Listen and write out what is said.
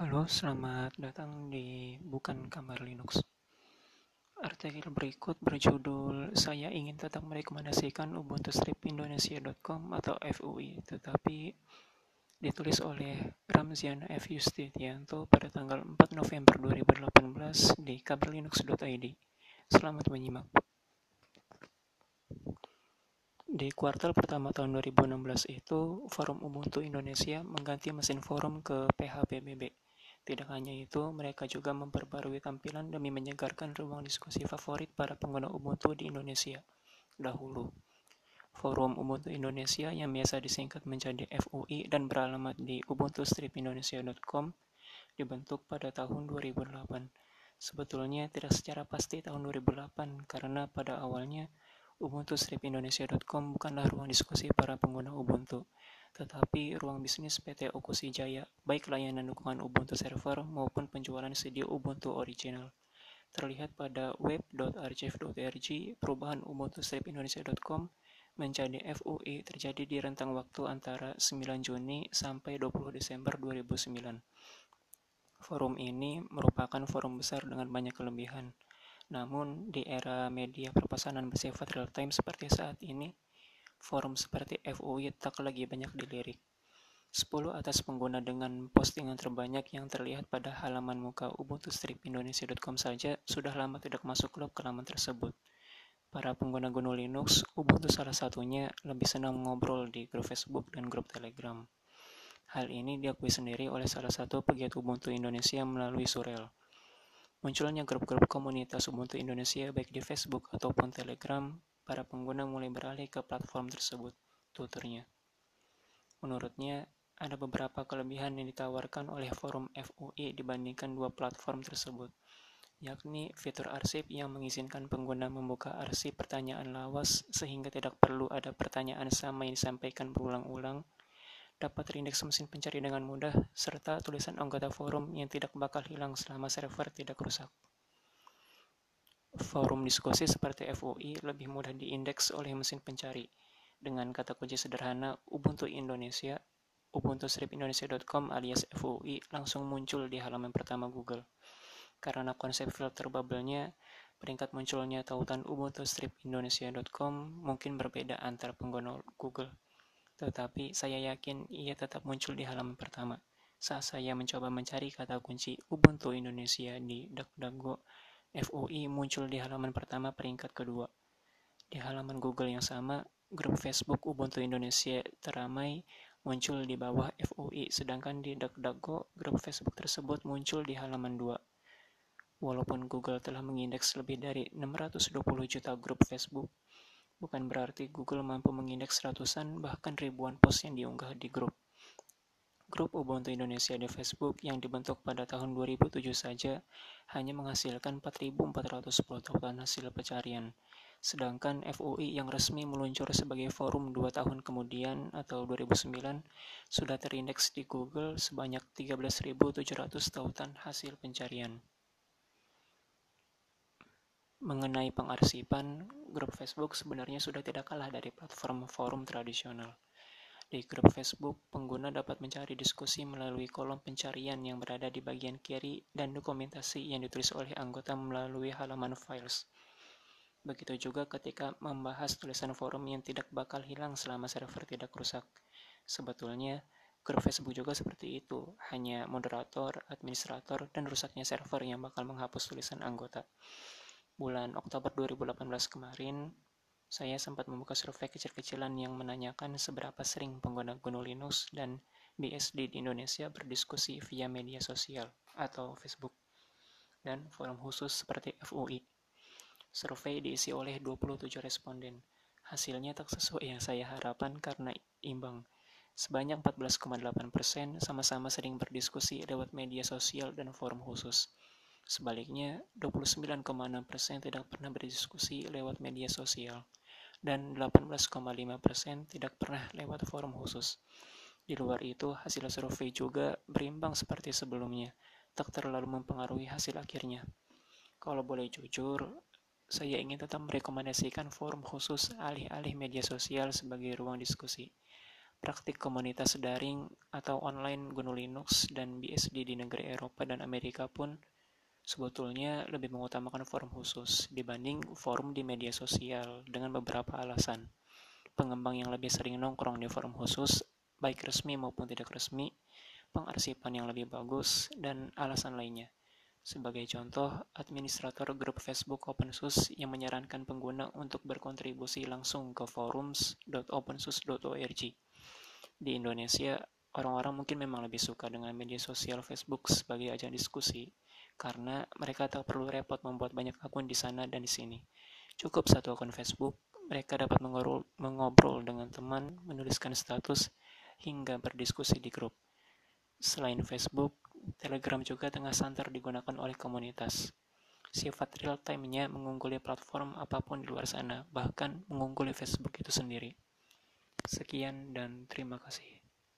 Halo, selamat datang di Bukan Kamar Linux. Artikel berikut berjudul Saya ingin tetap merekomendasikan Ubuntu Strip Indonesia.com atau FUI, tetapi ditulis oleh Ramzian F. Yustianto pada tanggal 4 November 2018 di kabarlinux.id. Selamat menyimak. Di kuartal pertama tahun 2016 itu, Forum Ubuntu Indonesia mengganti mesin forum ke PHPBB tidak hanya itu, mereka juga memperbarui tampilan demi menyegarkan ruang diskusi favorit para pengguna Ubuntu di Indonesia. Dahulu, Forum Ubuntu Indonesia yang biasa disingkat menjadi FUI dan beralamat di ubuntustripindonesia.com dibentuk pada tahun 2008. Sebetulnya tidak secara pasti tahun 2008 karena pada awalnya ubuntustripindonesia.com bukanlah ruang diskusi para pengguna Ubuntu, tetapi ruang bisnis PT Okusi Jaya, baik layanan dukungan Ubuntu server maupun penjualan CD Ubuntu original. Terlihat pada web.archive.org, perubahan Ubuntu Strip Indonesia.com menjadi FUI terjadi di rentang waktu antara 9 Juni sampai 20 Desember 2009. Forum ini merupakan forum besar dengan banyak kelebihan. Namun, di era media perpesanan bersifat real-time seperti saat ini, forum seperti FUI tak lagi banyak dilirik. 10 atas pengguna dengan postingan terbanyak yang terlihat pada halaman muka Ubuntu Strip Indonesia.com saja sudah lama tidak masuk klub ke laman tersebut. Para pengguna GNU Linux, Ubuntu salah satunya lebih senang mengobrol di grup Facebook dan grup Telegram. Hal ini diakui sendiri oleh salah satu pegiat Ubuntu Indonesia melalui Surel. Munculnya grup-grup komunitas Ubuntu Indonesia baik di Facebook ataupun Telegram para pengguna mulai beralih ke platform tersebut, tuturnya. Menurutnya, ada beberapa kelebihan yang ditawarkan oleh forum FUI dibandingkan dua platform tersebut, yakni fitur arsip yang mengizinkan pengguna membuka arsip pertanyaan lawas sehingga tidak perlu ada pertanyaan sama yang disampaikan berulang-ulang, dapat terindeks mesin pencari dengan mudah, serta tulisan anggota forum yang tidak bakal hilang selama server tidak rusak. Forum diskusi seperti FUI lebih mudah diindeks oleh mesin pencari. Dengan kata kunci sederhana Ubuntu Indonesia, ubuntustripindonesia.com alias FUI langsung muncul di halaman pertama Google. Karena konsep filter bubble-nya, peringkat munculnya tautan ubuntustripindonesia.com mungkin berbeda antar pengguna Google. Tetapi saya yakin ia tetap muncul di halaman pertama. Saat saya mencoba mencari kata kunci Ubuntu Indonesia di DuckDuckGo, FUI muncul di halaman pertama peringkat kedua. Di halaman Google yang sama, grup Facebook Ubuntu Indonesia teramai muncul di bawah FUI, sedangkan di DuckDuckGo, grup Facebook tersebut muncul di halaman 2. Walaupun Google telah mengindeks lebih dari 620 juta grup Facebook, bukan berarti Google mampu mengindeks ratusan bahkan ribuan post yang diunggah di grup. Grup Ubuntu Indonesia di Facebook yang dibentuk pada tahun 2007 saja hanya menghasilkan 4.410 tautan hasil pencarian. Sedangkan FUI yang resmi meluncur sebagai forum dua tahun kemudian atau 2009 sudah terindeks di Google sebanyak 13.700 tautan hasil pencarian. Mengenai pengarsipan, grup Facebook sebenarnya sudah tidak kalah dari platform forum tradisional. Di grup Facebook, pengguna dapat mencari diskusi melalui kolom pencarian yang berada di bagian kiri dan dokumentasi yang ditulis oleh anggota melalui halaman files. Begitu juga ketika membahas tulisan forum yang tidak bakal hilang selama server tidak rusak. Sebetulnya, grup Facebook juga seperti itu, hanya moderator, administrator, dan rusaknya server yang bakal menghapus tulisan anggota. Bulan Oktober 2018 kemarin, saya sempat membuka survei kecil-kecilan yang menanyakan seberapa sering pengguna GNU Linux dan BSD di Indonesia berdiskusi via media sosial atau Facebook dan forum khusus seperti FUI. Survei diisi oleh 27 responden. Hasilnya tak sesuai yang saya harapkan karena imbang. Sebanyak 14,8% persen sama-sama sering berdiskusi lewat media sosial dan forum khusus. Sebaliknya, 29,6% persen tidak pernah berdiskusi lewat media sosial dan 18,5% tidak pernah lewat forum khusus. Di luar itu, hasil survei juga berimbang seperti sebelumnya, tak terlalu mempengaruhi hasil akhirnya. Kalau boleh jujur, saya ingin tetap merekomendasikan forum khusus alih-alih media sosial sebagai ruang diskusi. praktik komunitas daring atau online GNU Linux dan BSD di negeri Eropa dan Amerika pun sebetulnya lebih mengutamakan forum khusus dibanding forum di media sosial dengan beberapa alasan. Pengembang yang lebih sering nongkrong di forum khusus, baik resmi maupun tidak resmi, pengarsipan yang lebih bagus, dan alasan lainnya. Sebagai contoh, administrator grup Facebook OpenSUSE yang menyarankan pengguna untuk berkontribusi langsung ke forums.opensus.org. Di Indonesia, orang-orang mungkin memang lebih suka dengan media sosial Facebook sebagai ajang diskusi, karena mereka tak perlu repot membuat banyak akun di sana dan di sini. Cukup satu akun Facebook, mereka dapat mengobrol, mengobrol dengan teman, menuliskan status, hingga berdiskusi di grup. Selain Facebook, Telegram juga tengah santer digunakan oleh komunitas. Sifat real-time-nya mengungguli platform apa pun di luar sana, bahkan mengungguli Facebook itu sendiri. Sekian dan terima kasih.